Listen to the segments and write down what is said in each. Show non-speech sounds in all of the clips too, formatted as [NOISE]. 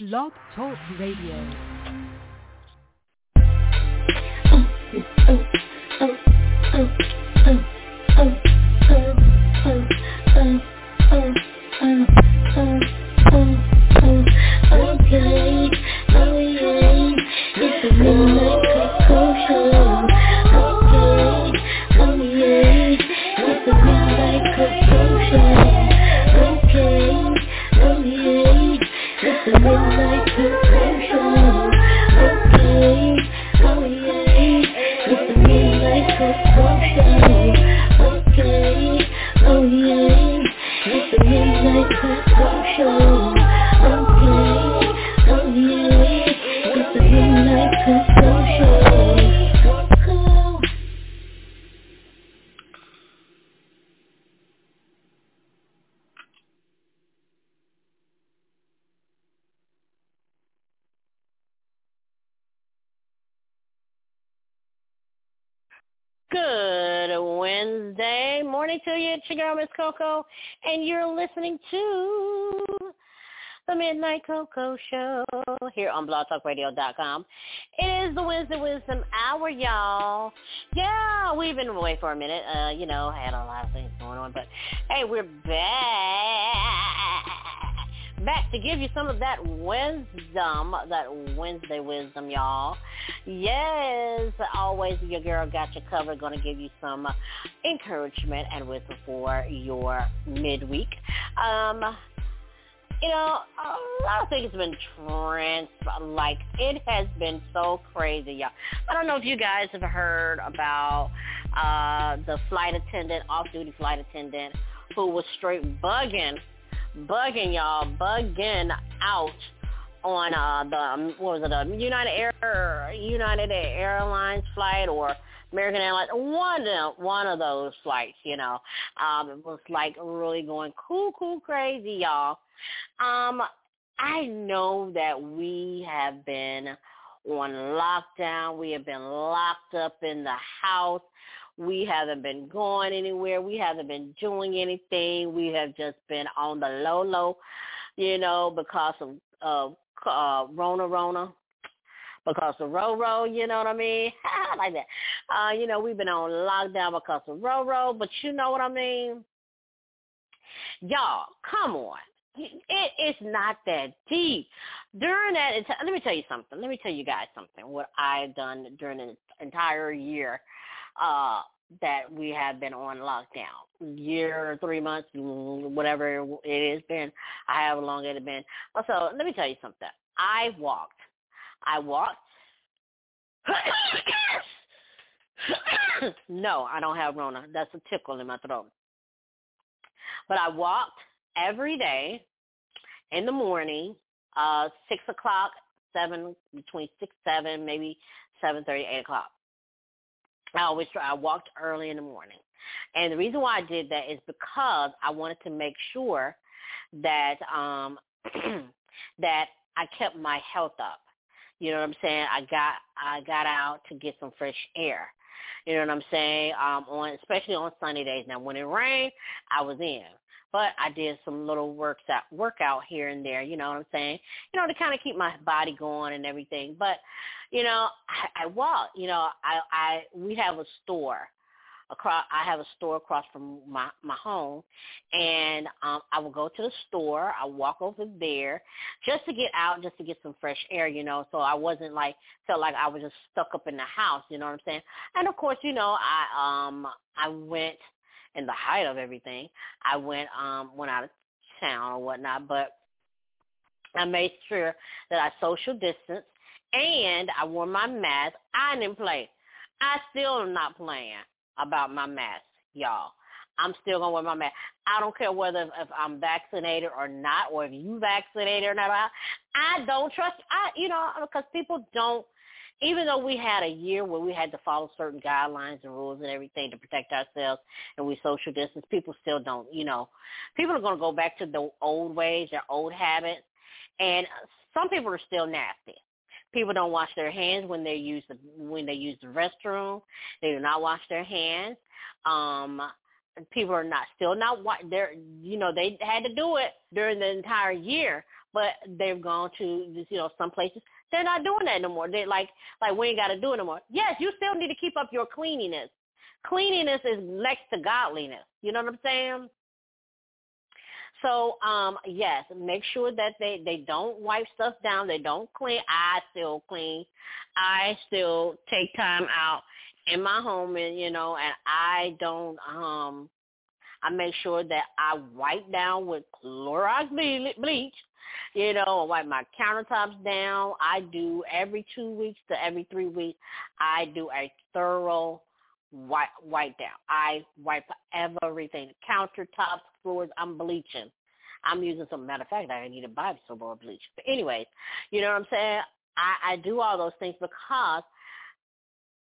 Blog Talk Radio. Oh, oh, oh, to you. It's your girl, Miss Koko, and you're listening to the Midnight Koko Show here on blogtalkradio.com. It is the Wednesday Wisdom Hour, y'all. Yeah, we've been away for a minute. Uh, you know, I had a lot of things going on, but hey, we're back. Back to give you some of that wisdom, that Wednesday wisdom, y'all. Yes, always your girl got you covered. Going to give you some encouragement and wisdom for your midweek. Um, you know, a lot of things have been trans, like it has been so crazy, y'all. I don't know if you guys have heard about uh the flight attendant, off-duty flight attendant, who was straight bugging, bugging y'all, bugging out on uh the um, what was it, a United Air United Airlines flight or American Airlines, one of one of those flights, you know. Um it was like really going cool, cool, crazy, y'all. Um, I know that we have been on lockdown. We have been locked up in the house. We haven't been going anywhere. We haven't been doing anything. We have just been on the low low, you know, because of of uh, Rona Rona. Because of Roro, you know what I mean? [LAUGHS] like that. Uh, you know, we've been on lockdown because of Roro, but you know what I mean? Y'all, come on it is not that deep. During that, let me tell you something. Let me tell you guys something. What I've done during the entire year uh, that we have been on lockdown, year, three months, whatever it has been, however long it has been. Also, let me tell you something. I walked. I walked. [COUGHS] no, I don't have Rona. That's a tickle in my throat. But I walked every day in the morning, uh, six o'clock, seven between six, seven, maybe seven thirty, eight o'clock. I always try. I walked early in the morning, and the reason why I did that is because I wanted to make sure that um [CLEARS THROAT] that I kept my health up. You know what I'm saying? I got I got out to get some fresh air. You know what I'm saying? Um, on especially on sunny days. Now when it rained, I was in. But I did some little works out workout here and there, you know what I'm saying? You know, to kind of keep my body going and everything. But, you know, I, I walk, you know, I I we have a store across I have a store across from my my home and um I will go to the store, I walk over there just to get out, just to get some fresh air, you know, so I wasn't like felt like I was just stuck up in the house, you know what I'm saying? And of course, you know, I um I went in the height of everything, I went um went out of town or whatnot, but I made sure that I social distance and I wore my mask. I didn't play. I still am not playing about my mask, y'all. I'm still gonna wear my mask. I don't care whether if, I'm vaccinated or not, or if you vaccinated or not. I don't trust. I, you know, because people don't even though we had a year where we had to follow certain guidelines and rules and everything to protect ourselves and we social distance, people still don't, you know, people are going to go back to the old ways, their old habits. And some people are still nasty. People don't wash their hands when they use the when they use the restroom. They do not wash their hands. Um, people are not still not they're you know they had to do it during the entire year but they've gone to you know some places they're not doing that no more. They like like we ain't got to do it no more. Yes, you still need to keep up your cleanliness. Cleanliness is next to godliness. You know what I'm saying? So um yes, make sure that they they don't wipe stuff down. They don't clean. I still clean. I still take time out in my home and you know, and I don't um I make sure that I wipe down with Clorox bleach. You know, I wipe my countertops down. I do every two weeks to every three weeks. I do a thorough wipe wipe down. I wipe everything, countertops, floors. I'm bleaching. I'm using some matter of fact. I need to buy some more bleach. But anyways, you know what I'm saying? I, I do all those things because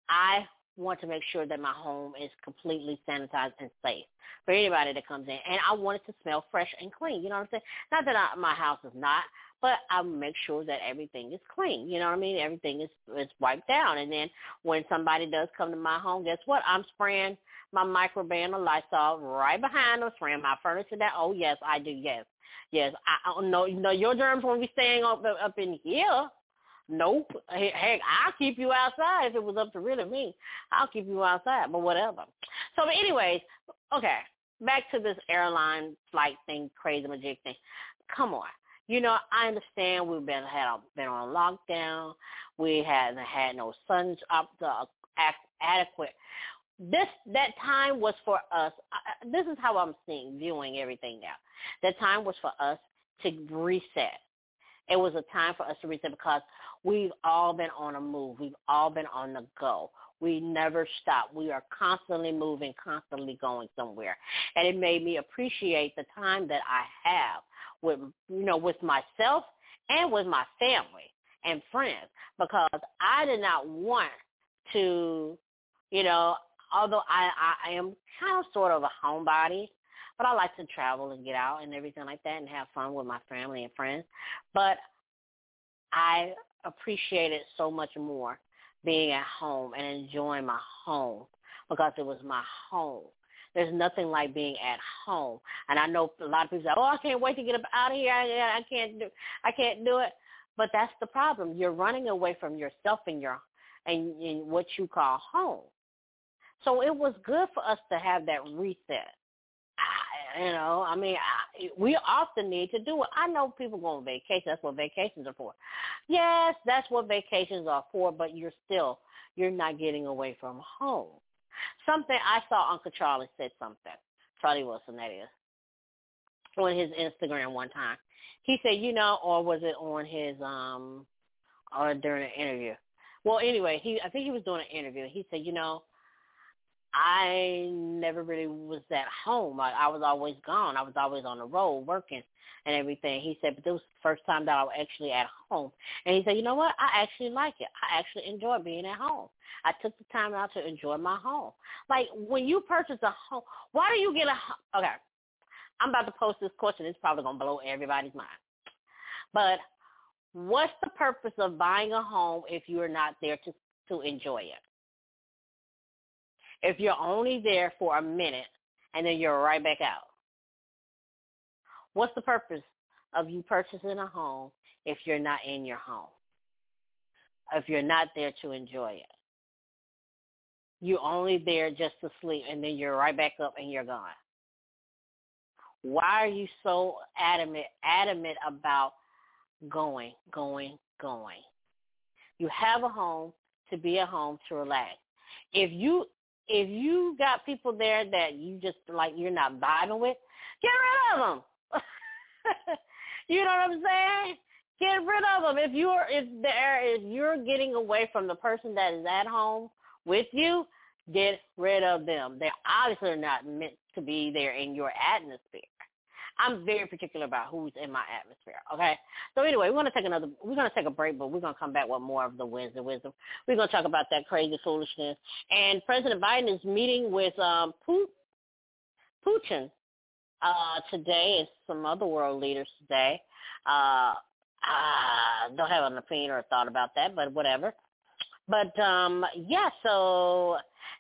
I want to make sure that my home is completely sanitized and safe for anybody that comes in. And I want it to smell fresh and clean. You know what I'm saying? Not that I, my house is not, but I make sure that everything is clean. You know what I mean? Everything is is wiped down. And then when somebody does come to my home, guess what? I'm spraying my microban of Lysol right behind them, spraying my furniture That Oh yes, I do. Yes, yes. I, I know. You know your germs won't be staying up up in here. Nope. Heck, I'll keep you outside if it was up to really me. I'll keep you outside, but whatever. So, but anyways, okay. Back to this airline flight thing, crazy magic thing. Come on. You know, I understand we've been had been on lockdown. We haven't had no sun up the adequate. This that time was for us. Uh, uh, this is how I'm seeing viewing everything now. That time was for us to reset. It was a time for us to reset because we've all been on a move. We've all been on the go. We never stop. We are constantly moving, constantly going somewhere. And it made me appreciate the time that I have with you know with myself and with my family and friends because I did not want to, you know, although I, I, I am kind of sort of a homebody, but I like to travel and get out and everything like that and have fun with my family and friends. But I appreciate it so much more being at home and enjoying my home because it was my home. There's nothing like being at home. And I know a lot of people say, "Oh, I can't wait to get up out of here. I, I can't do, I can't do it." But that's the problem. You're running away from yourself and your and, and what you call home. So it was good for us to have that reset. You know, I mean, I, we often need to do it. I know people go on vacation. That's what vacations are for. Yes, that's what vacations are for. But you're still, you're not getting away from home. Something I saw Uncle Charlie said something. Charlie Wilson, that is, on his Instagram one time. He said, you know, or was it on his um, or during an interview? Well, anyway, he I think he was doing an interview. He said, you know, I never really was at home. I, I was always gone. I was always on the road working and everything. He said, but this was the first time that I was actually at home. And he said, you know what? I actually like it. I actually enjoy being at home. I took the time out to enjoy my home. Like when you purchase a home, why do you get a okay? I'm about to post this question. It's probably gonna blow everybody's mind. But what's the purpose of buying a home if you're not there to to enjoy it? If you're only there for a minute and then you're right back out. What's the purpose of you purchasing a home if you're not in your home? If you're not there to enjoy it? You're only there just to sleep and then you're right back up and you're gone. Why are you so adamant adamant about going, going, going? You have a home to be at home to relax. If you if you got people there that you just like you're not vibing with, get rid of them. [LAUGHS] you know what I'm saying? Get rid of them. If you're if there if you're getting away from the person that is at home with you, get rid of them. They obviously are not meant to be there in your atmosphere. I'm very particular about who's in my atmosphere. Okay. So anyway, we're gonna take another. We're gonna take a break, but we're gonna come back with more of the wisdom. Wisdom. We're gonna talk about that crazy foolishness. And President Biden is meeting with um, Putin uh, today and some other world leaders today. Uh, I don't have an opinion or a thought about that, but whatever. But um, yeah, so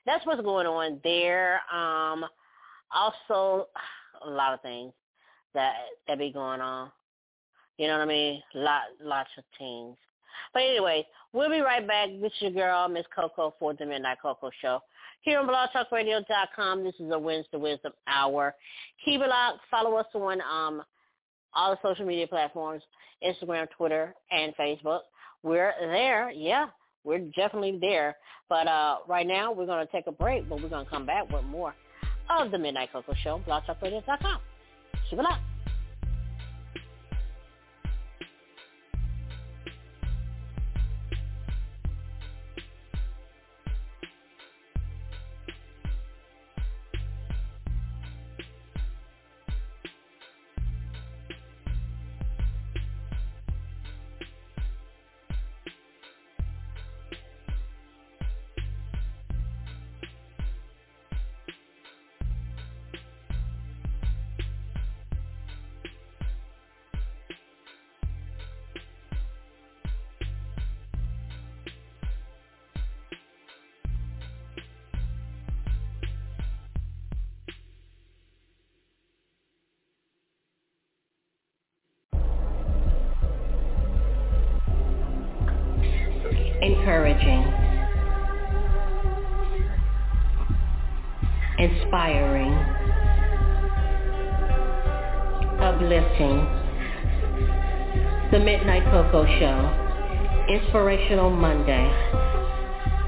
that's what's going on there. Um, also, a lot of things that that be going on. You know what I mean? Lot, lots of things. But anyways, we'll be right back. This is your girl, Miss Koko, for the Midnight Koko Show. Here on blogtalkradio.com, this is a Wednesday Wisdom Hour. Keep it locked. Follow us on um, all the social media platforms, Instagram, Twitter, and Facebook. We're there. Yeah, we're definitely there. But uh, right now, we're going to take a break, but we're going to come back with more of the Midnight Koko Show, blogtalkradio.com. Keep it locked. Inspiring, uplifting. The Midnight Koko Show, Inspirational Monday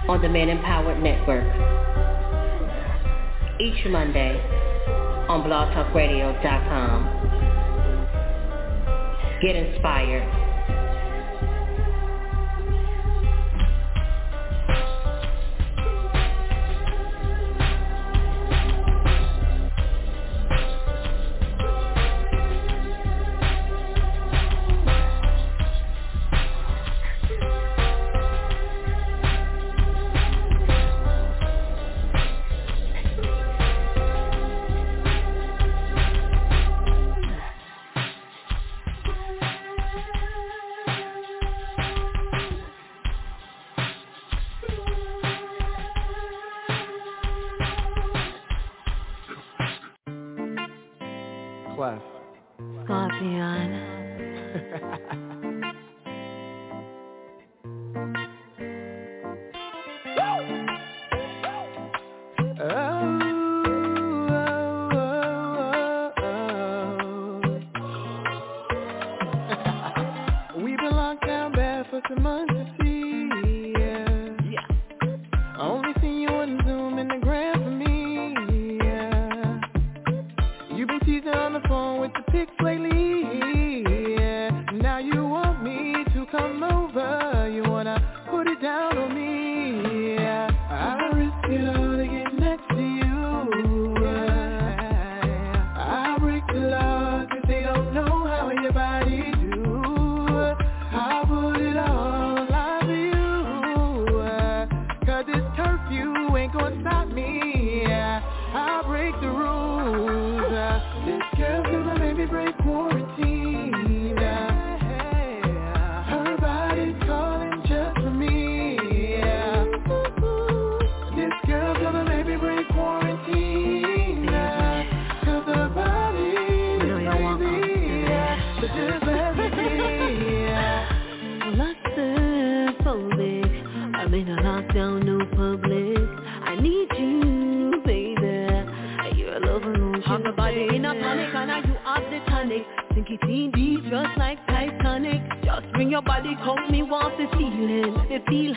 on the Men Empowered Network. Each Monday on blogtalkradio.com. Get inspired just like Titanic. Just bring your body, let me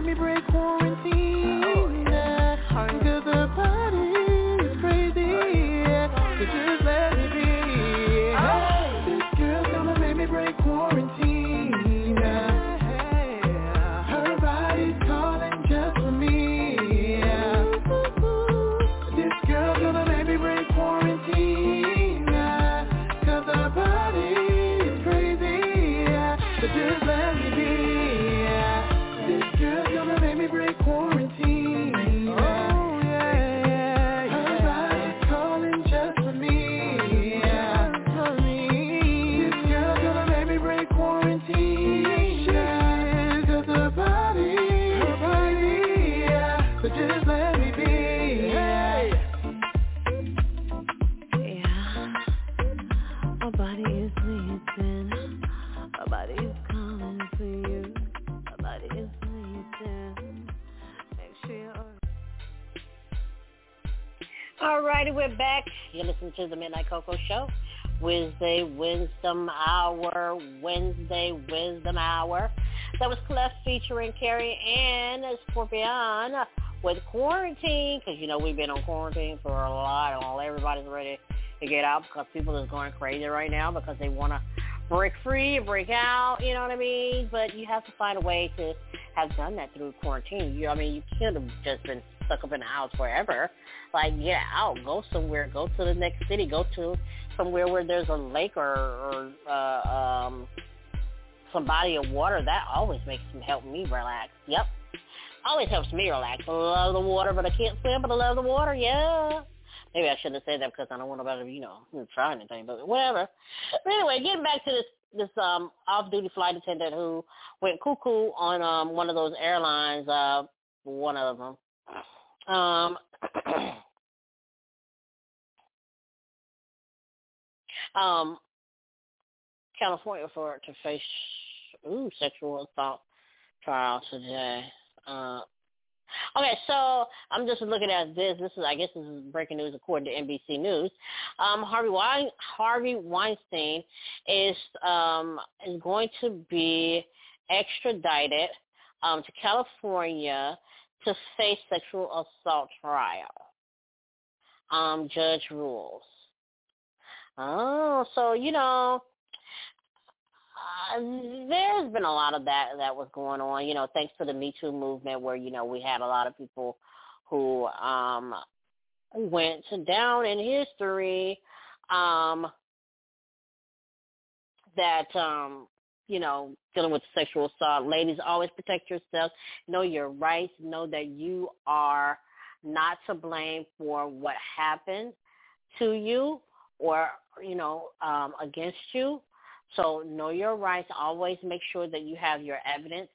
Let me break quarantine. Listening to the Midnight Koko Show. Wednesday Wisdom Hour, Wednesday Wisdom Hour. That was Clef featuring Carrie and Scorpion with quarantine, because you know we've been on quarantine for a lot, and everybody's ready to get out because people are going crazy right now because they want to break free, break out, you know what I mean? But you have to find a way to have done that through quarantine. You, I mean, you can't have just been stuck up in the house forever. Like, get out, go somewhere, go to the next city, go to somewhere where there's a lake or, or uh, um, some body of water. That always makes me help me relax. Yep, always helps me relax. I love the water, but I can't swim, but I love the water. Yeah. Maybe I shouldn't have said that because I don't want to, you know, try anything, but whatever. But anyway, getting back to this this um off-duty flight attendant who went cuckoo on um one of those airlines, uh, one of them. Um, [CLEARS THROAT] um, California for to face ooh sexual assault trial today. Uh, okay, so I'm just looking at this. This is, I guess, this is breaking news according to NBC News. Um, Harvey Wein, Harvey Weinstein is um, is going to be extradited um, to California to face sexual assault trial. Um, judge rules. Oh, so you know, uh, there's been a lot of that that was going on. You know, thanks to the Me Too movement, where you know we had a lot of people who um went down in history um that um you know, dealing with sexual assault. Ladies, always protect yourself. Know your rights. Know that you are not to blame for what happened to you or, you know, um, against you. So know your rights. Always make sure that you have your evidence.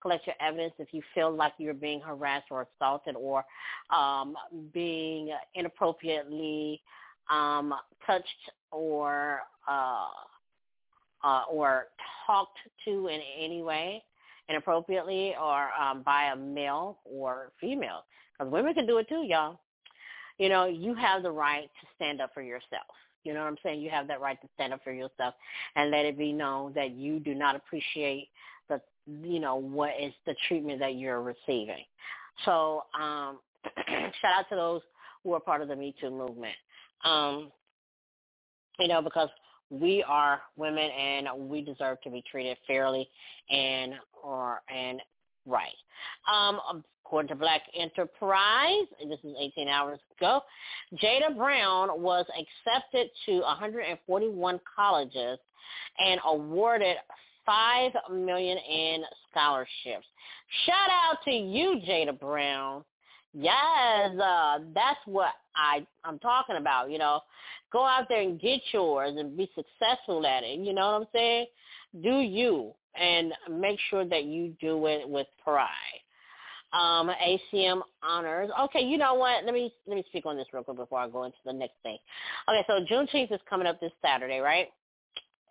Collect your evidence if you feel like you're being harassed or assaulted or um, being inappropriately um, touched or uh, uh, or talked to in any way inappropriately or um, by a male or female. Because women can do it too, y'all. You know, you have the right to stand up for yourself. You know what I'm saying? You have that right to stand up for yourself and let it be known that you do not appreciate the, you know, what is the treatment that you're receiving. So, um, [CLEARS THROAT] shout out to those who are part of the Me Too movement. Um, you know, because we are women and we deserve to be treated fairly and or and right. Um, according to Black Enterprise, this is 18 hours ago, Jada Brown was accepted to 141 colleges and awarded five million in scholarships. Shout out to you, Jada Brown. Yes, uh, that's what I I'm talking about. You know, go out there and get yours and be successful at it. You know what I'm saying? Do you and make sure that you do it with pride. Um, ACM honors. Okay, you know what? Let me let me speak on this real quick before I go into the next thing. Okay, so Juneteenth is coming up this Saturday, right?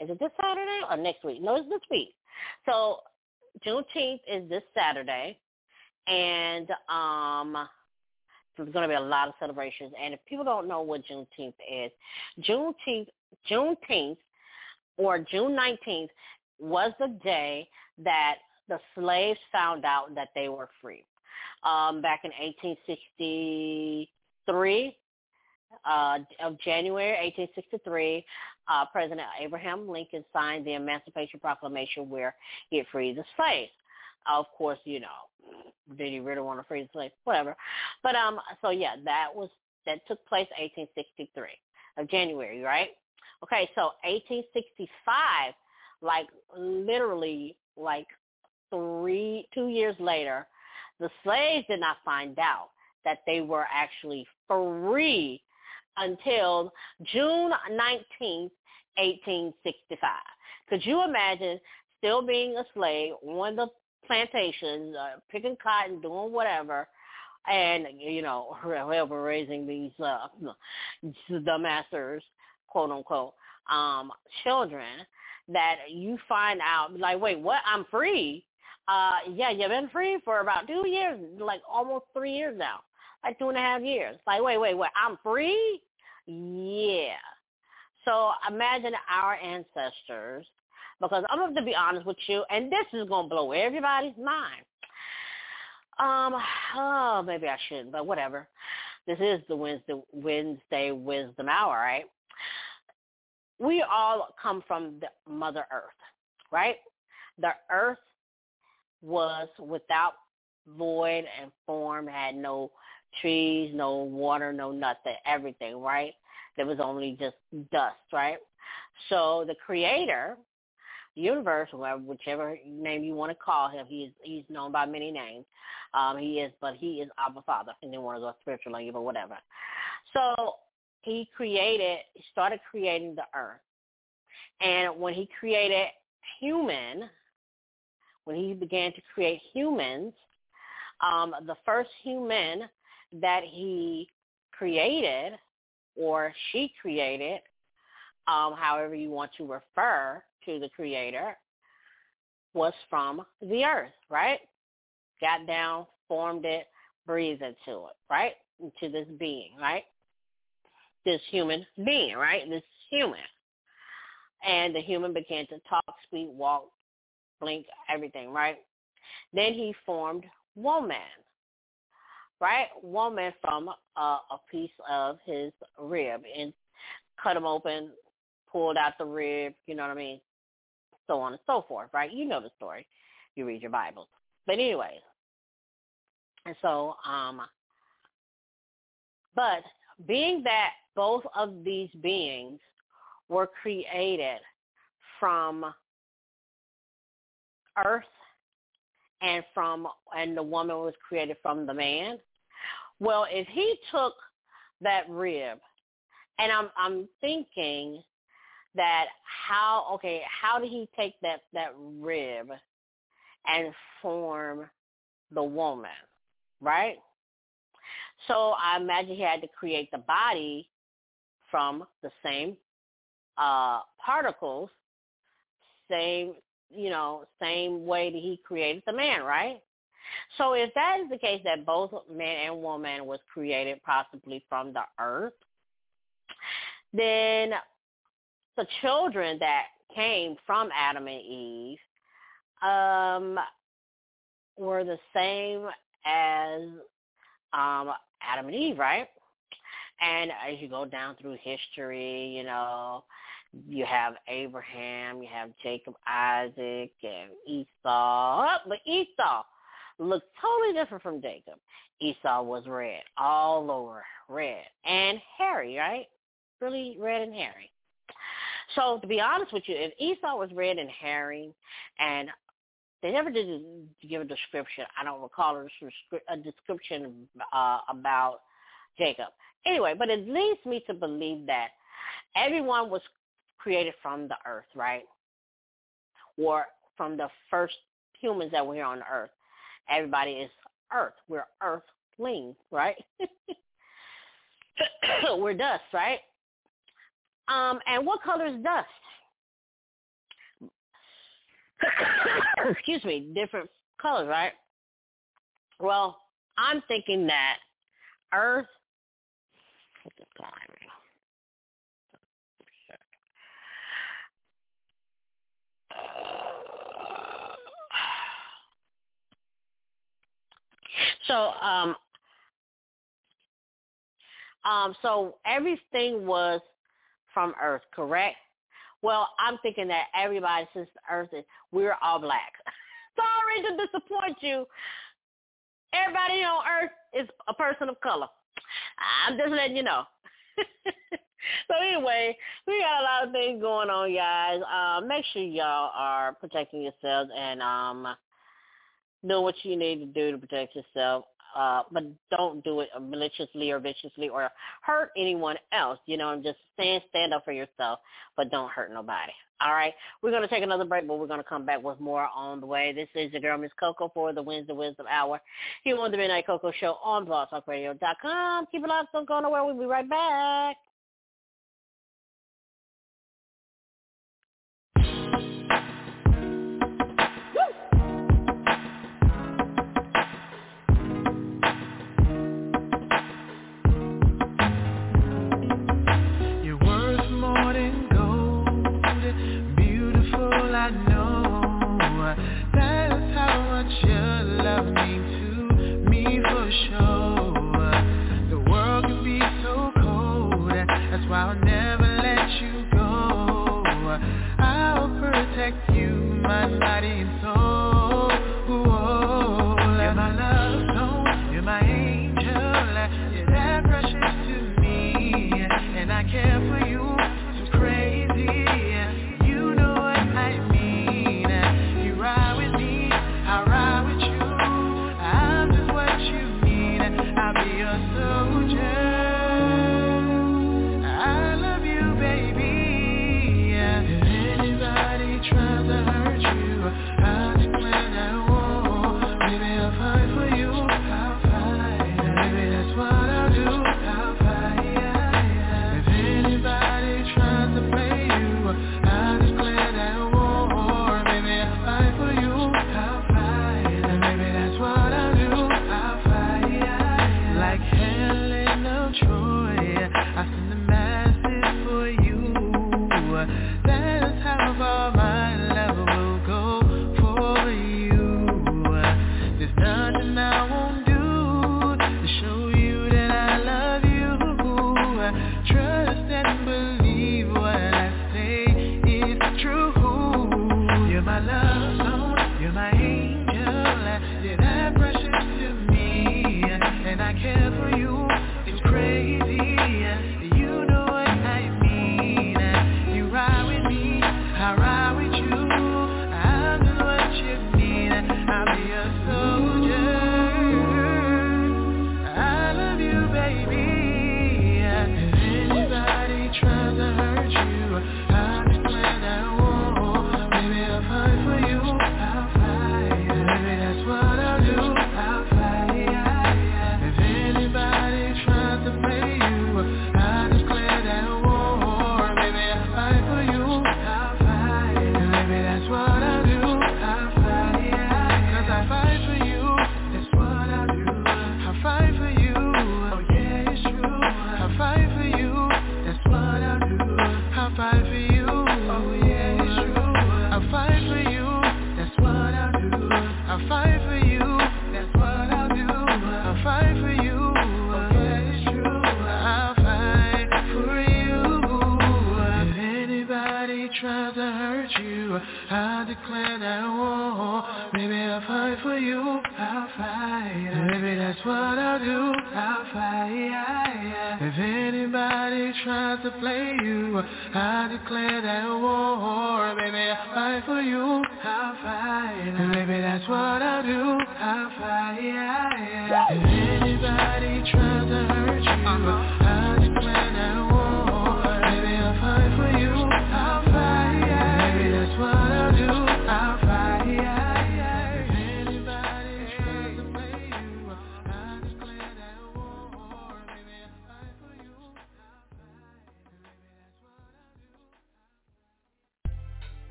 Is it this Saturday or next week? No, it's this week. So Juneteenth is this Saturday and um, there's going to be a lot of celebrations. And if people don't know what Juneteenth is, Juneteenth, Juneteenth, or June 19th was the day that the slaves found out that they were free. Um, back in 1863, uh, of January 1863, uh, President Abraham Lincoln signed the Emancipation Proclamation where he freed the slaves. Of course, you know, did he really want to free the slaves? Whatever. But um, so yeah, that was that took place 1863 of January, right? Okay, so 1865, like literally like three two years later, the slaves did not find out that they were actually free until June 19th, 1865. Could you imagine still being a slave on the plantations, uh, picking cotton, doing whatever, and you know, [LAUGHS] whoever raising these uh, the masters, quote unquote, um, children, that you find out like, wait, what? I'm free. Uh, yeah, you've been free for about two years, like almost three years now. like two and a half years. Like, wait, wait, wait, I'm free? Yeah. So imagine our ancestors, because I'm going to be honest with you, and this is going to blow everybody's mind. Um, oh, maybe I shouldn't, but whatever. This is the Wednesday, Wednesday Wisdom Hour, right? We all come from the Mother Earth, right? The Earth was without void and form, had no trees, no water, no nothing, everything, right? There was only just dust, right? So the creator, universe, or whichever name you want to call him, he's he's known by many names. Um, he is, but he is Abba Father, and then one of those spiritual language or whatever. So he created, he started creating the earth, and when he created human, when he began to create humans, um, the first human that he created or she created, um, however you want to refer to the creator, was from the earth, right? Got down, formed it, breathed into it, right? Into this being, right? This human being, right? This human. And the human began to talk, speak, walk, blink, everything, right? Then he formed woman, right? Woman from a, a piece of his rib and cut him open, pulled out the rib, you know what I mean? So on and so forth, right? You know the story. You read your Bibles. But anyway, and so, um, but being that both of these beings were created from earth and from and the woman was created from the man. Well, if he took that rib, and I'm I'm thinking that how okay, how did he take that that rib and form the woman, right? So I imagine he had to create the body from the same uh, particles, same you know, same way that he created the man, right? So if that is the case that both man and woman was created possibly from the earth, then the children that came from Adam and Eve um, were the same as um, Adam and Eve, right? And as you go down through history, you know, you have Abraham, you have Jacob, Isaac, and Esau. But Esau looked totally different from Jacob. Esau was red, all over red, and hairy, right? Really red and hairy. So to be honest with you, if Esau was red and hairy, and they never did give a description. I don't recall a description uh, about Jacob. Anyway, but it leads me to believe that everyone was created from the earth, right? Or from the first humans that were here on earth. Everybody is earth. We're earthlings, right? [LAUGHS] we're dust, right? Um, and what color is dust? [COUGHS] Excuse me, different colors, right? Well, I'm thinking that earth, [SIGHS] So um um so everything was from Earth, correct? Well, I'm thinking that everybody since Earth is we're all black. [LAUGHS] Sorry to disappoint you. Everybody on Earth is a person of color. I'm just letting you know. [LAUGHS] so anyway, we got a lot of things going on, guys. Uh, make sure y'all are protecting yourselves and um, know what you need to do to protect yourself. Uh, but don't do it maliciously or viciously or hurt anyone else. You know, I'm just saying stand up for yourself, but don't hurt nobody. All right. We're going to take another break, but we're going to come back with more on the way. This is your girl, Miss Koko, for the Wednesday Wisdom Hour here on the Midnight Koko Show on blogtalkradio.com. Keep it locked. Don't go nowhere. We'll be right back. My body and soul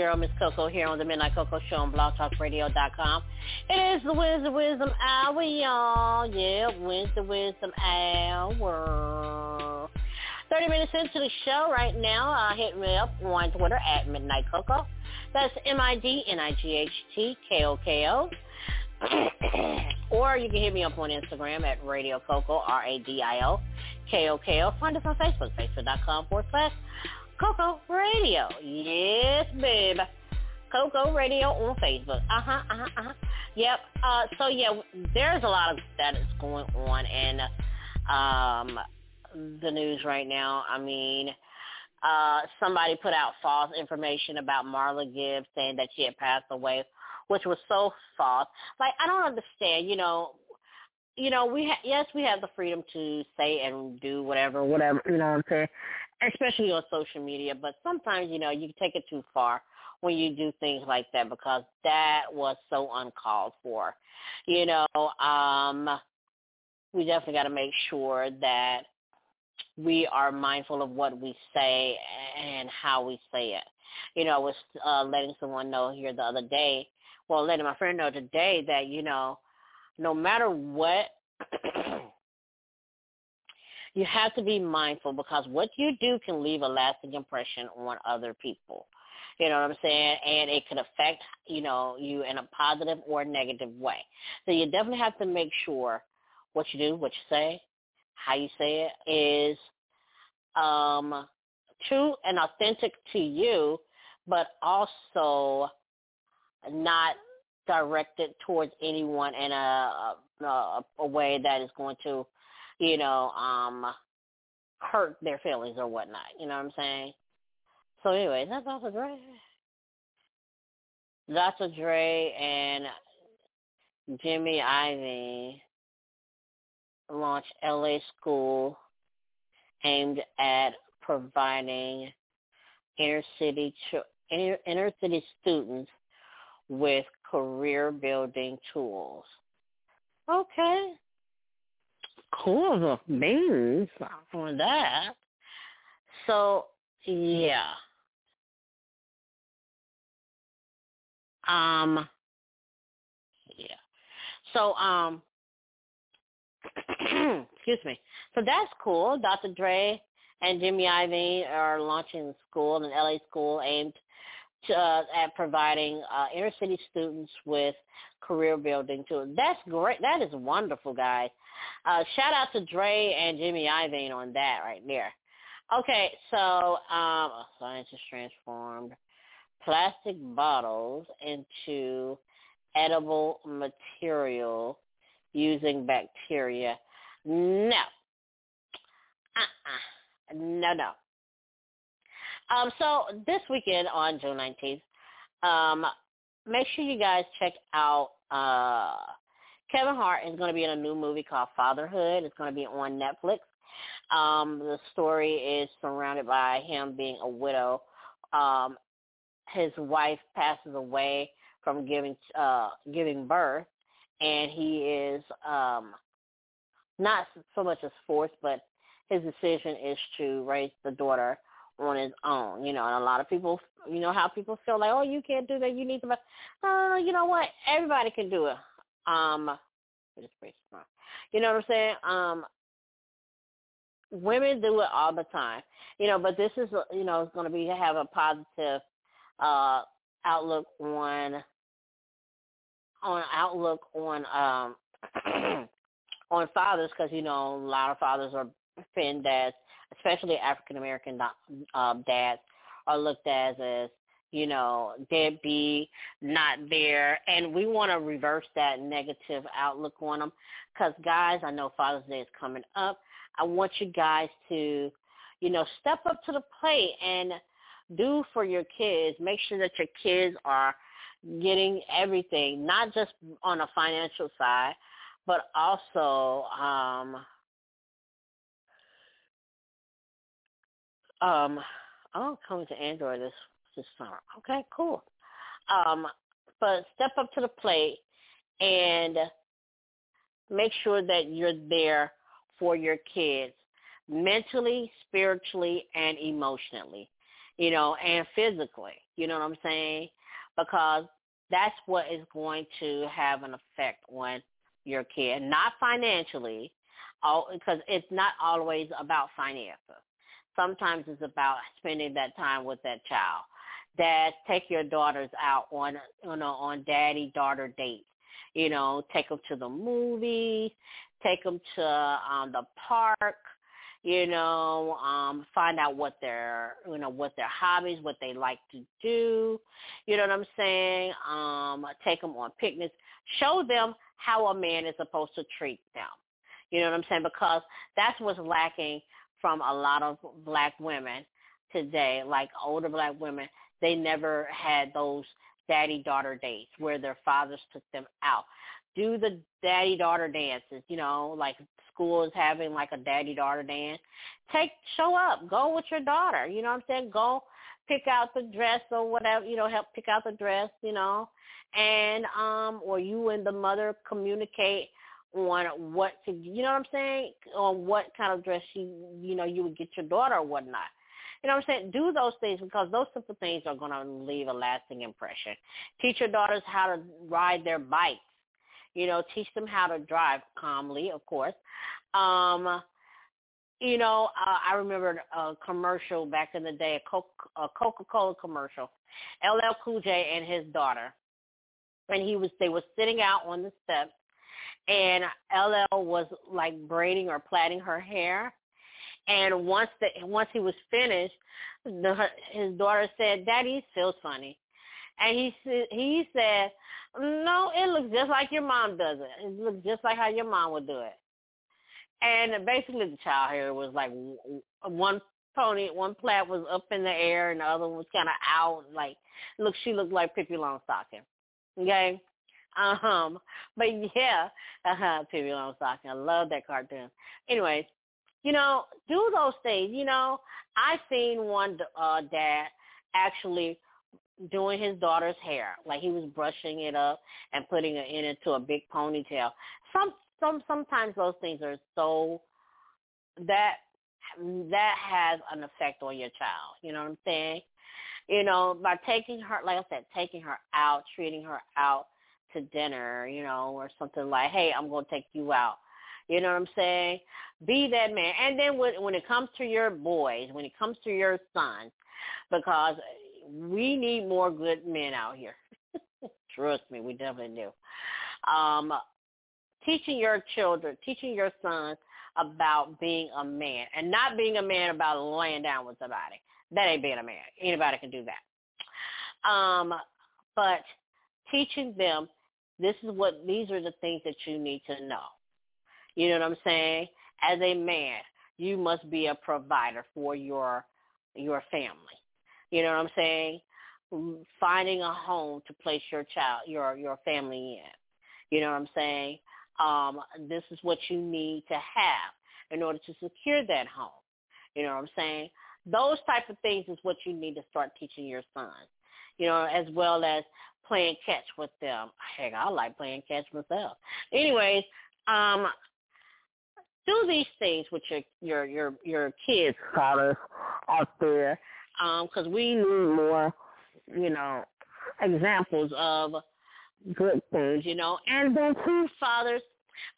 girl, Miss Koko, here on the Midnight Koko Show on blogtalkradio.com. It is the Wisdom Wisdom Hour, y'all. Yeah, Wednesday Wisdom Hour. 30 minutes into the show right now. Uh, hit me up on Twitter at Midnight Koko. That's M-I-D-N-I-G-H-T-K-O-K-O. [CLEARS THROAT] or you can hit me up on Instagram at Radio Koko, R-A-D-I-O, K-O-K-O. Find us on Facebook, facebook.com forward slash Koko Radio. Yes, babe. Koko Radio on Facebook. Uh-huh, uh-huh, uh-huh. Yep. Uh, so, yeah, there's a lot of that is going on in um, the news right now. I mean, uh, somebody put out false information about Marla Gibbs saying that she had passed away, which was so false. Like, I don't understand, you know, you know, we ha- yes, we have the freedom to say and do whatever, whatever, you know what I'm saying? Especially on social media, but sometimes, you know, you take it too far when you do things like that because that was so uncalled for. You know, um we definitely got to make sure that we are mindful of what we say and how we say it. You know, I was uh, letting someone know here the other day, well, letting my friend know today that, you know, no matter what you have to be mindful because what you do can leave a lasting impression on other people. You know what I'm saying? And it can affect, you know, you in a positive or negative way. So you definitely have to make sure what you do, what you say, how you say it is um, true and authentic to you, but also not directed towards anyone in a, a, a way that is going to, you know, um, hurt their feelings or whatnot. You know what I'm saying? So anyway, that's Dr. Dre. Dr. Dre and Jimmy Iovine launched LA School aimed at providing inner city inner, inner city students with career building tools. Okay. Cool beans for that. So yeah. Um yeah. So um [CLEARS THROAT] excuse me. So that's cool. Dr. Dre and Jimmy Iovine are launching a school, an LA school aimed to, uh, at providing uh, inner city students with career building tools. That's great. That is wonderful, guys. Uh, shout out to Dre and Jimmy Iovine on that right there. Okay, so um, scientists transformed plastic bottles into edible material using bacteria. No. Uh-uh. No, no. Um, so this weekend on June 19th, um, make sure you guys check out uh, Kevin Hart is going to be in a new movie called Fatherhood. It's going to be on Netflix. Um, the story is surrounded by him being a widow. Um, his wife passes away from giving uh, giving birth, and he is um, not so much as forced, but his decision is to raise the daughter on his own, you know, and a lot of people, you know, how people feel like, oh, you can't do that, you need to, uh, you know what, everybody can do it. Um, you know what I'm saying? Um, women do it all the time, you know, but this is, you know, it's going to be have a positive uh outlook on on outlook on um [CLEARS THROAT] on fathers because you know a lot of fathers are thin dads, especially African American um, dads, are looked at as you know deadbeat, not there, and we want to reverse that negative outlook on them. Because guys, I know Father's Day is coming up. I want you guys to, you know, step up to the plate and do for your kids. Make sure that your kids are getting everything, not just on a financial side, but also um um oh coming to Android this this summer. Okay, cool. Um but step up to the plate and make sure that you're there for your kids mentally, spiritually, and emotionally, you know, and physically. You know what I'm saying? Because that's what is going to have an effect on your kid, not financially, all because it's not always about finances. Sometimes it's about spending that time with that child. Dads, take your daughters out on you know on daddy daughter dates. You know, take them to the movies, take them to um the park. You know, um, find out what their you know what their hobbies, what they like to do. You know what I'm saying? Um, take them on picnics. Show them how a man is supposed to treat them. You know what I'm saying? Because that's what's lacking from a lot of black women today, like older black women. They never had those daddy-daughter dates where their fathers took them out. Do the daddy-daughter dances, you know, like school is having like a daddy-daughter dance. Take, show up, go with your daughter. You know what I'm saying? Go pick out the dress or whatever, you know, help pick out the dress, you know, and um or you and the mother communicate on what to you know what I'm saying on what kind of dress you you know you would get your daughter or whatnot. You know what I'm saying? Do those things because those simple things are going to leave a lasting impression. Teach your daughters how to ride their bikes. You know, teach them how to drive calmly, of course. Um, you know, uh, I remember a commercial back in the day, a, Coca, a Coca-Cola commercial. LL Cool J and his daughter, and he was they were sitting out on the steps, and LL was like braiding or plaiting her hair, and once the once he was finished, the, his daughter said, "Daddy, feels funny," and he he said, "No, it looks just like your mom does it. It looks just like how your mom would do it." And basically, the child hair was like one pony, one plait was up in the air, and the other one was kind of out. Like, look, she looked like Pippi Longstocking. Okay. Um, but yeah, uh-huh, [LAUGHS] Pippi Longstocking. I love that cartoon. Anyways, you know, do those things. You know, I seen one uh, dad actually doing his daughter's hair, like he was brushing it up and putting it in into a big ponytail. Some some sometimes those things are so that that has an effect on your child. You know what I'm saying? You know, by taking her, like I said, taking her out, treating her out to dinner, you know, or something like, hey, I'm going to take you out. You know what I'm saying? Be that man. And then when, when it comes to your boys, when it comes to your sons, because we need more good men out here. [LAUGHS] Trust me, we definitely do. Um, teaching your children, teaching your sons about being a man and not being a man about laying down with somebody. That ain't being a man. Anybody can do that. Um, but teaching them this is what these are the things that you need to know. You know what I'm saying? As a man, you must be a provider for your your family. You know what I'm saying? Finding a home to place your child, your your family in. You know what I'm saying? Um, this is what you need to have in order to secure that home. You know what I'm saying? Those type of things is what you need to start teaching your sons. You know, as well as playing catch with them. Heck, I like playing catch myself. Anyways, um, do these things with your your your your kids, [LAUGHS] fathers out there, because um, we need more, you know, examples of good things, you know. And then too, fathers,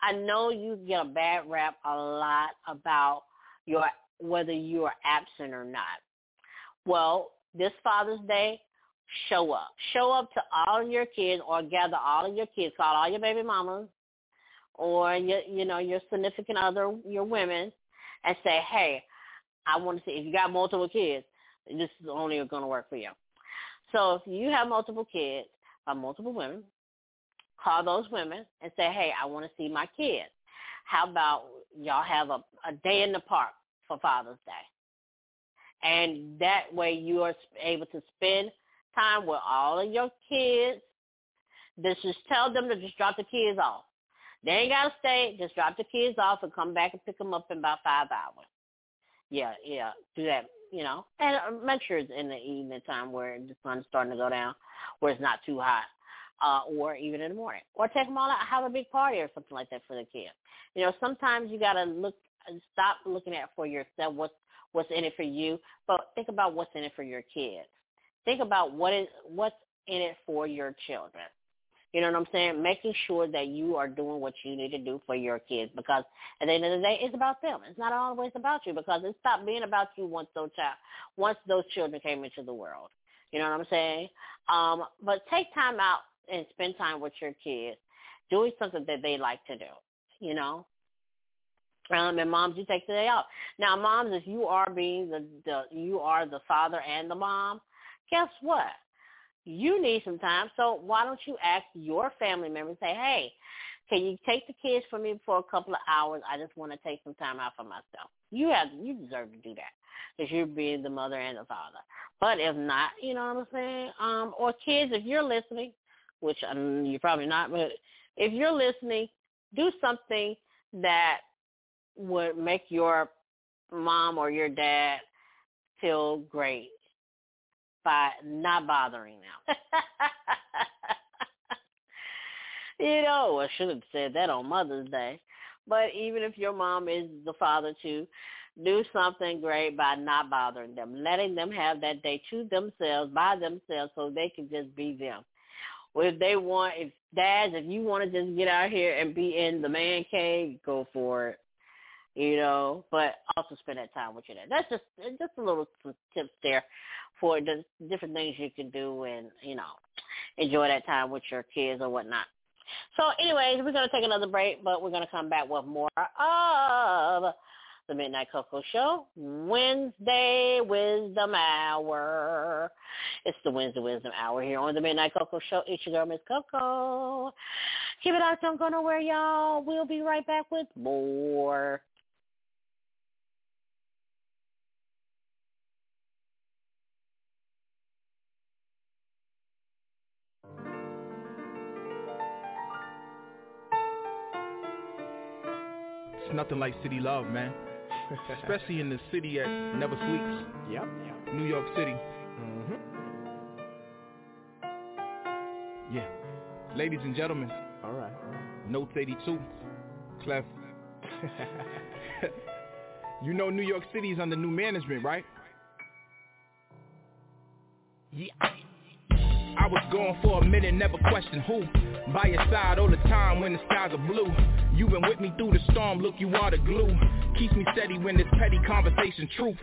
I know you get a bad rap a lot about your whether you are absent or not. Well, this Father's Day, show up. Show up to all of your kids or gather all of your kids, call all your baby mamas or your you know, your significant other, your women, and say, Hey, I want to see if you got multiple kids, this is only gonna work for you. So if you have multiple kids, by multiple women, call those women and say, hey, I want to see my kids. How about y'all have a, a day in the park for Father's Day? And that way you are able to spend time with all of your kids. Just, just tell them to just drop the kids off. They ain't got to stay. Just drop the kids off and come back and pick them up in about five hours. Yeah, yeah, do that, you know. And uh, make sure it's in the evening time where the sun's starting to go down, where it's not too hot uh, or even in the morning, or take them all out, have a big party or something like that for the kids. You know, sometimes you got to look, stop looking at for yourself what's what's in it for you, but think about what's in it for your kids. Think about what is what's in it for your children. You know what I'm saying? Making sure that you are doing what you need to do for your kids because at the end of the day, it's about them. It's not always about you because it stopped being about you once those child, once those children came into the world. You know what I'm saying? Um, but take time out and spend time with your kids, doing something that they like to do, you know. Um, and moms, you take the day off. Now, moms, if you are being the, the you are the father and the mom, guess what? You need some time. So why don't you ask your family members, say, hey, can you take the kids for me for a couple of hours? I just want to take some time out for myself. You have you deserve to do that because you're being the mother and the father. But if not, you know what I'm saying? Um, or kids, if you're listening, which um, you're probably not, but if you're listening, do something that would make your mom or your dad feel great by not bothering them. [LAUGHS] you know, I should have said that on Mother's Day. But even if your mom is the father too, do something great by not bothering them, letting them have that day to themselves, by themselves, so they can just be them. If they want, if dads, if you want to just get out here and be in the man cave, go for it. you know, but also spend that time with your dad. That's just just a little tips there for the different things you can do and you know enjoy that time with your kids or whatnot. So, anyways, we're gonna take another break, but we're gonna come back with more of the Midnight Koko Show, Wednesday Wisdom Hour. It's the Wednesday Wisdom Hour here on the Midnight Koko Show. It's your girl, Miss Koko. Keep it out, don't go nowhere, y'all. We'll be right back with more. Nothing like city love, man. [LAUGHS] Especially in the city that never sleeps. Yep. New York City. Mm-hmm. Yeah. Ladies and gentlemen, All right. Notes 82, Clef. [LAUGHS] you know New York City is under new management, right? Yeah. Was gone for a minute, never questioned who. By your side all the time when the skies are blue. You've been with me through the storm, look, you are the glue. Keeps me steady when this petty conversation truth.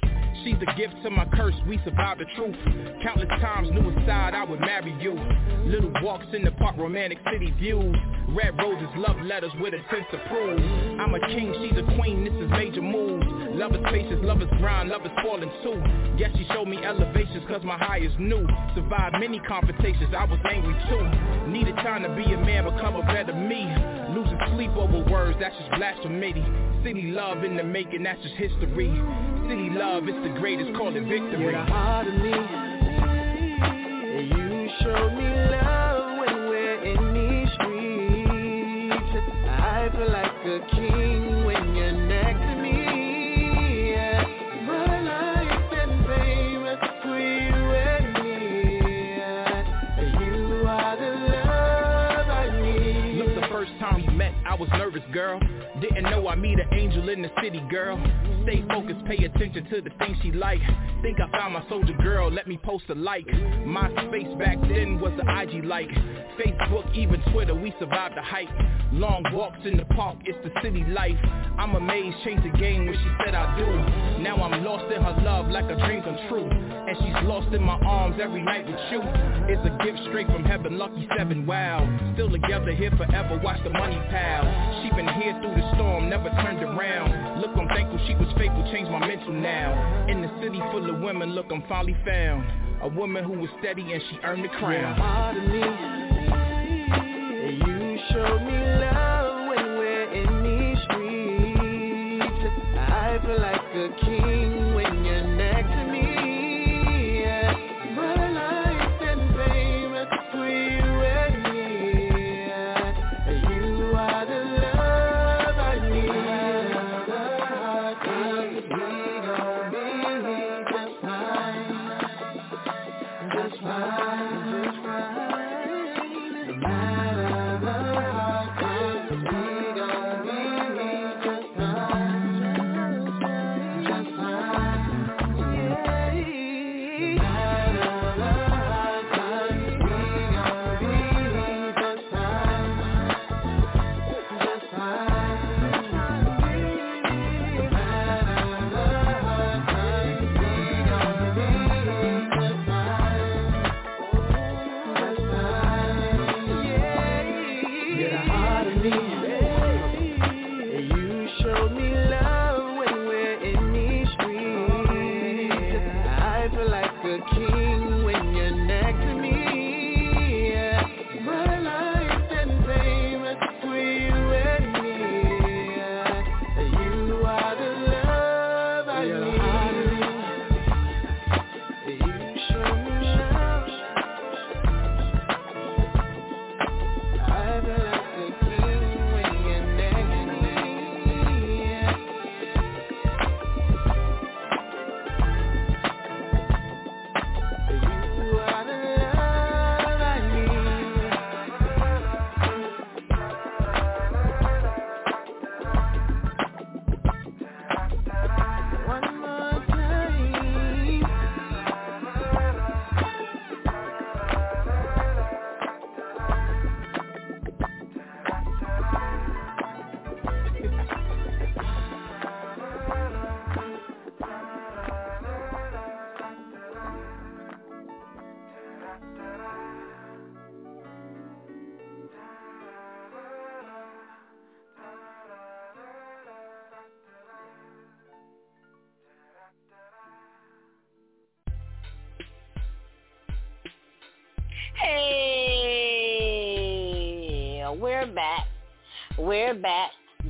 She's a gift to my curse, we survived the truth. Countless times knew a side I would marry you. Little walks in the park, romantic city views. Red roses, love letters with intent to prove. I'm a king, she's a queen, this is major moves. Love is spacious, love is grind, love is falling too. Guess she showed me elevations cause my high is new. Survived many confrontations, I was angry too. Needed time to be a man, become a better me. Losing sleep over words, that's just blasphemy. City love in the making, that's just history. City love, it's the greatest, call it victory. You're the heart of me. Girl. Didn't know I meet an angel in the city, girl. Stay focused, pay attention to the things she like. Think I found my soldier girl, let me post a like. My space back then was the IG like. Facebook, even Twitter, we survived the hype. Long walks in the park, it's the city life. I'm amazed, changed the game when she said I do. Now I'm lost in her love like a dream come true. And she's lost in my arms every night with you. It's a gift straight from heaven, lucky seven, wow. Still together here forever, watch the money pile. She been here through the storm, never turned around. Look, I'm thankful she was faithful, changed my mental now. In the city full of women, look, I'm finally found. A woman who was steady and she earned the crown. part of me. You show me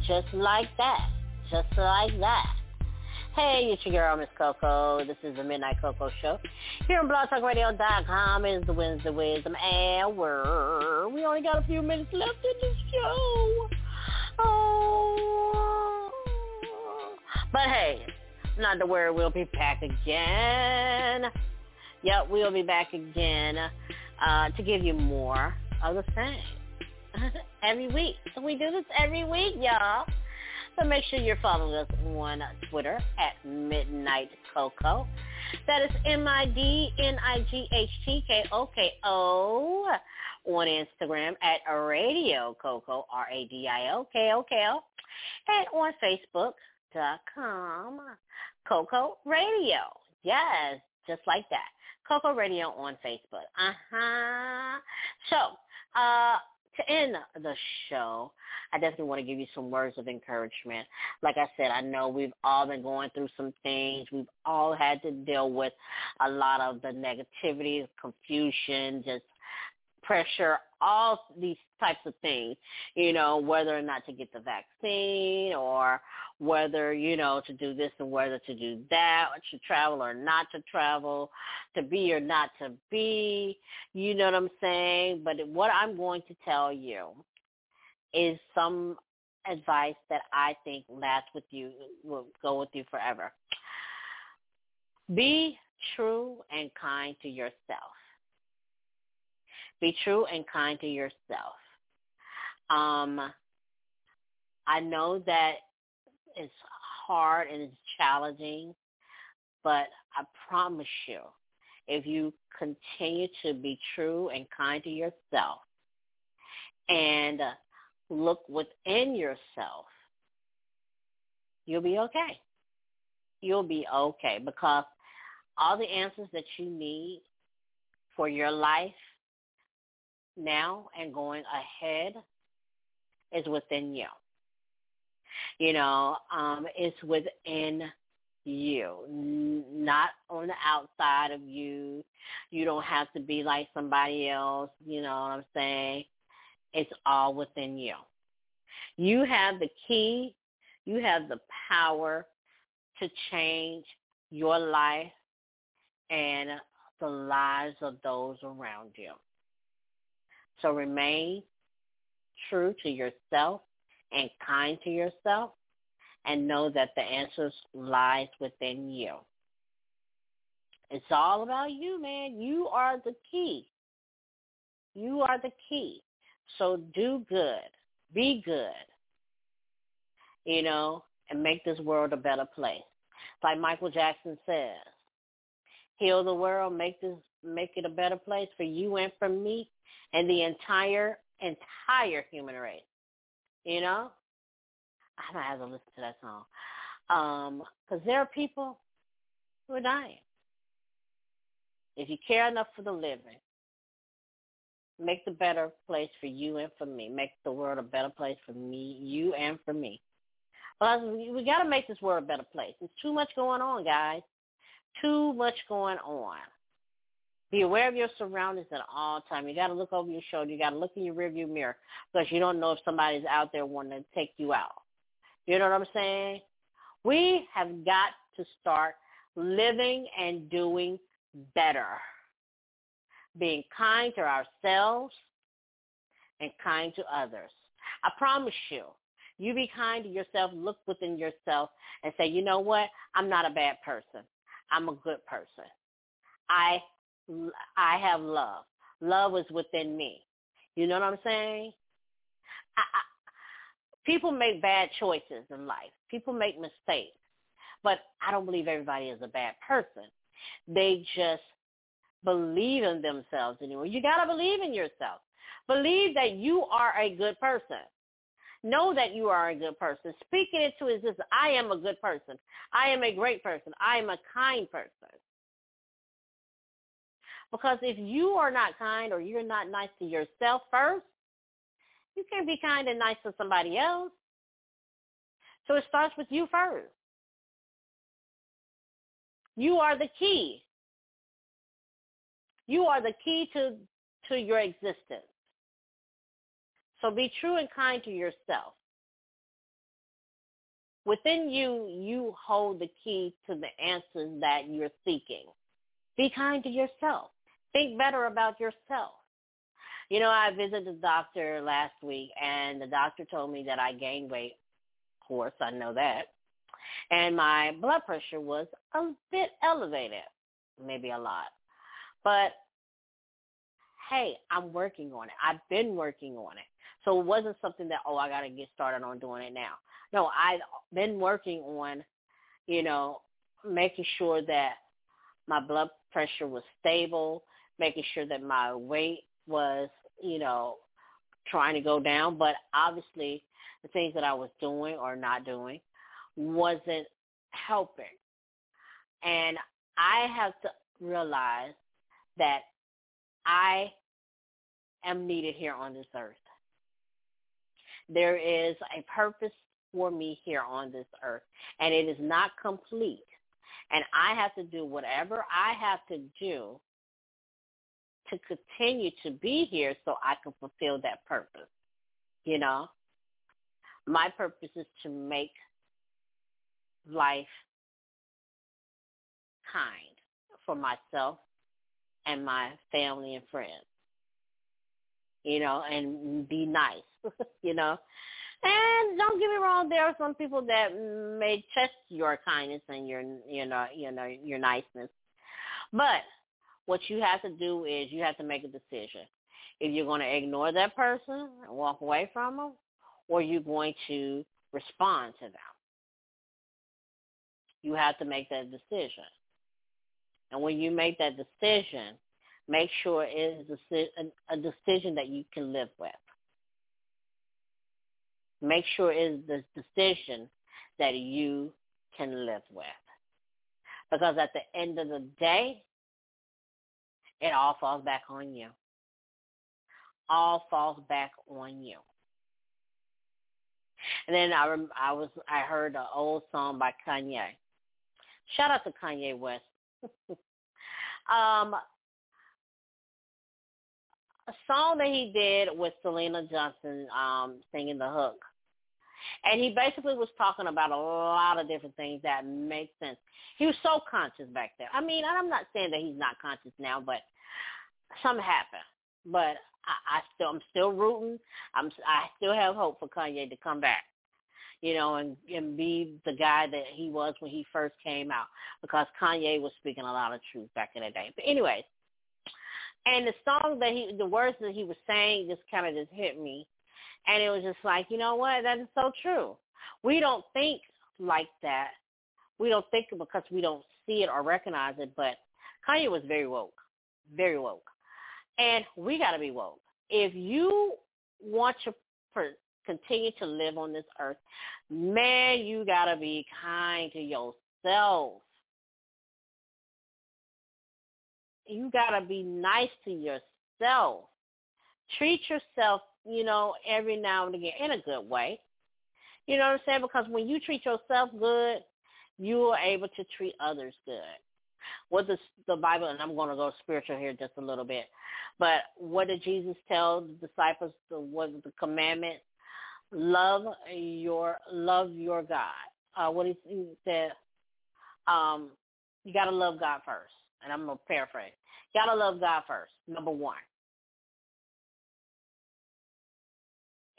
just like that. Just like that. Hey, it's your girl, Miss Koko. This is the Midnight Koko Show. Here on BlogTalkRadio.com is the Wednesday Wisdom Hour. We only got a few minutes left in the show. Oh. But hey, not to worry, we'll be back again. Yep, we'll be back again uh, to give you more of the same every week. So we do this every week, y'all. So make sure you're following us on Twitter at Midnight Koko. That is M-I-D-N-I-G-H-T-K-O-K-O on Instagram at Radio Koko, R-A-D-I-O-K-O-K-O, and on Facebook.com, Koko Radio. Yes, just like that. Koko Radio on Facebook. Uh-huh. So, uh, to end the show, I definitely want to give you some words of encouragement. Like I said, I know we've all been going through some things. We've all had to deal with a lot of the negativity, confusion, just pressure, all these types of things, you know, whether or not to get the vaccine or whether, you know, to do this and whether to do that, or to travel or not to travel, to be or not to be, you know what I'm saying? But what I'm going to tell you is some advice that I think lasts with you, will go with you forever. Be true and kind to yourself. Be true and kind to yourself. Um, I know that it's hard and it's challenging, but I promise you, if you continue to be true and kind to yourself and look within yourself, you'll be okay. You'll be okay because all the answers that you need for your life now and going ahead is within you. You know, um, it's within you, not on the outside of you. You don't have to be like somebody else. You know what I'm saying? It's all within you. You have the key. You have the power to change your life and the lives of those around you. So remain true to yourself and kind to yourself and know that the answers lies within you. It's all about you, man. You are the key. You are the key. So do good. Be good. You know, and make this world a better place. Like Michael Jackson says, heal the world, make this make it a better place for you and for me and the entire entire human race. You know, I might have to listen to that song because um, there are people who are dying. If you care enough for the living, make the better place for you and for me. Make the world a better place for me, you and for me. Well, we got to make this world a better place. There's too much going on, guys. Too much going on. Be aware of your surroundings at all time. You got to look over your shoulder. You got to look in your rearview mirror because you don't know if somebody's out there wanting to take you out. You know what I'm saying? We have got to start living and doing better. Being kind to ourselves and kind to others. I promise you, you be kind to yourself, look within yourself and say, you know what? I'm not a bad person. I'm a good person. I I have love. Love is within me. You know what I'm saying? I, I, people make bad choices in life. People make mistakes. But I don't believe everybody is a bad person. They just believe in themselves anymore. You got to believe in yourself. Believe that you are a good person. Know that you are a good person. Speak it into existence. I am a good person. I am a great person. I am a kind person. Because if you are not kind or you're not nice to yourself first, you can't be kind and nice to somebody else. So it starts with you first. You are the key. You are the key to to your existence. So be true and kind to yourself. Within you, you hold the key to the answers that you're seeking. Be kind to yourself. Think better about yourself. You know, I visited the doctor last week, and the doctor told me that I gained weight. Of course, I know that. And my blood pressure was a bit elevated, maybe a lot. But hey, I'm working on it. I've been working on it. So it wasn't something that, oh, I got to get started on doing it now. No, I've been working on, you know, making sure that my blood pressure was stable, making sure that my weight was, you know, trying to go down. But obviously the things that I was doing or not doing wasn't helping. And I have to realize that I am needed here on this earth. There is a purpose for me here on this earth, and it is not complete. And I have to do whatever I have to do to continue to be here so I can fulfill that purpose. You know, my purpose is to make life kind for myself and my family and friends. You know, and be nice, [LAUGHS] you know. And don't get me wrong, there are some people that may test your kindness and your you know, you know, your niceness. But what you have to do is you have to make a decision. If you're going to ignore that person and walk away from them, or you're going to respond to them. You have to make that decision. And when you make that decision, make sure it is a decision that you can live with. Make sure it is the decision that you can live with. Because at the end of the day, it all falls back on you. All falls back on you. And then I rem- I was I heard an old song by Kanye. Shout out to Kanye West. [LAUGHS] um, a song that he did with Syleena Johnson um, singing the hook. And he basically was talking about a lot of different things that make sense. He was so conscious back there. I mean, I'm not saying that he's not conscious now, but something happened. But I, I still, I'm still rooting. I'm, I still have hope for Kanye to come back you know, and and be the guy that he was when he first came out because Kanye was speaking a lot of truth back in the day. But anyways, and the song that he, the words that he was saying just kind of just hit me, and it was just like, you know what, that is so true. We don't think like that. We don't think because we don't see it or recognize it, but Kanye was very woke, very woke, and we got to be woke. If you want to continue to live on this earth, man, you got to be kind to yourself. You got to be nice to yourself. Treat yourself, you know, every now and again in a good way. You know what I'm saying? Because when you treat yourself good, you are able to treat others good. What does the Bible, and I'm going to go spiritual here just a little bit, but what did Jesus tell the disciples? What the commandment? love your love your God. Uh, what he, said, um, you got to love God first. And I'm gonna paraphrase. You got to love God first. Number one.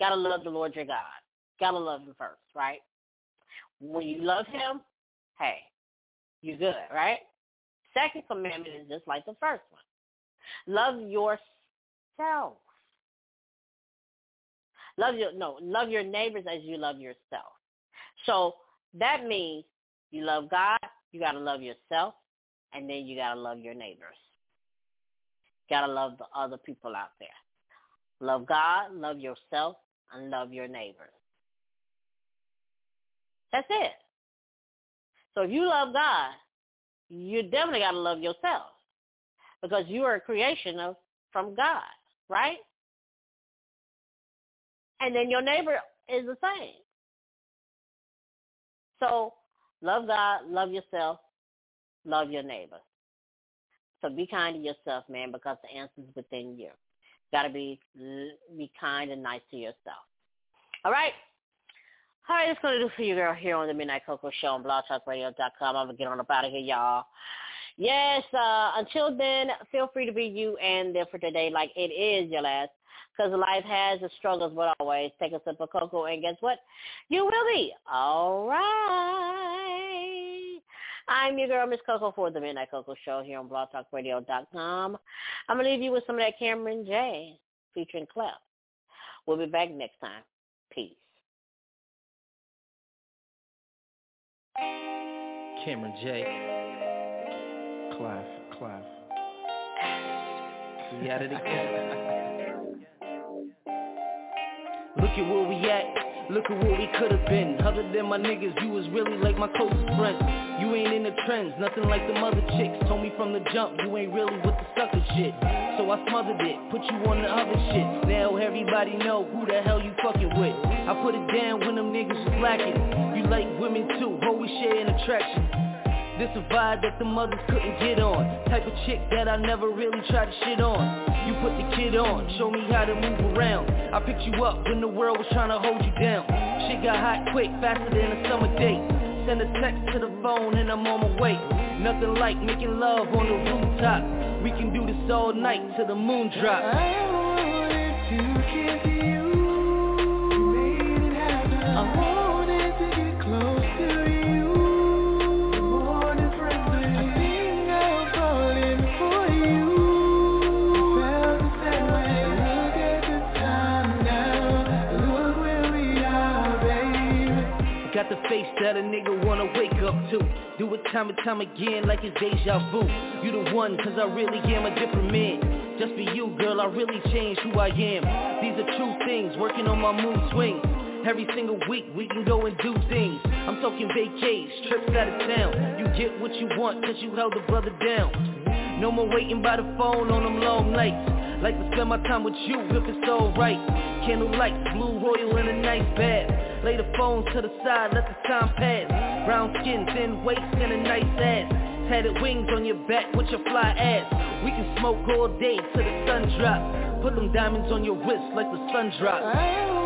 Got to love the Lord your God. Got to love him first, right? When you love him, hey, you're good, right? Second commandment is just like the first one. Love yourself. Love your no, love your neighbors as you love yourself. So that means you love God, you gotta love yourself, and then you gotta love your neighbors. Gotta love the other people out there. Love God, love yourself, and love your neighbors. That's it. So if you love God, you definitely got to love yourself because you are a creation of from God, right? and then your neighbor is the same. So love God, love yourself, love your neighbor. So be kind to yourself, man, because the answer is within you. Got to be be kind and nice to yourself. All right. All right, that's going to do for you, girl, here on the Midnight Koko Show on blogtalkradio.com. I'm going to get on up out of here, y'all. Yes, uh, until then, feel free to be you and live for today like it is your last. Because life has its struggles, but always take a sip of cocoa, and guess what? You will be all right. I'm your girl, Miss Koko, for the Midnight Koko Show here on blogtalkradio.com. I'm going to leave you with some of that Cameron J featuring Clef. We'll be back next time. Peace. Cameron J. Clef, Clef. We at it again. [LAUGHS] Look at where we at. Look at what we could've been. Other than my niggas, you was really like my closest friend. You ain't in the trends, nothing like the mother chicks. Told me from the jump, you ain't really with the sucker shit. So I smothered it, put you on the other shit. Now everybody know who the hell you fucking with. I put it down when them niggas was lacking. You like women too, always share an attraction. This a vibe that the mothers couldn't get on. Type of chick that I never really tried to shit on. You put the kid on, show me how to move around. I picked you up when the world was trying to hold you down. Shit got hot quick, faster than a summer day. Send a text to the phone and I'm on my way. Nothing like making love on the rooftop. We can do this all night till the moon drop. I wanted to kiss you You made it happen uh-huh. The face that a nigga wanna wake up to. Do it time and time again like it's deja vu. You the one cause I really am a different man. Just for you girl I really changed who I am. These are true things, working on my mood swings Every single week we can go and do things. I'm talking vacays, trips out of town. You get what you want cause you held the brother down. No more waiting by the phone on them long nights. Like to spend my time with you if it's alright. Candle lights, blue royal in a nice bath Lay the phone to the side, let the time pass. Brown skin, thin waist, and a nice ass. Tatted wings on your back with your fly ass. We can smoke all day till the sun drops. Put them diamonds on your wrist like the sun drops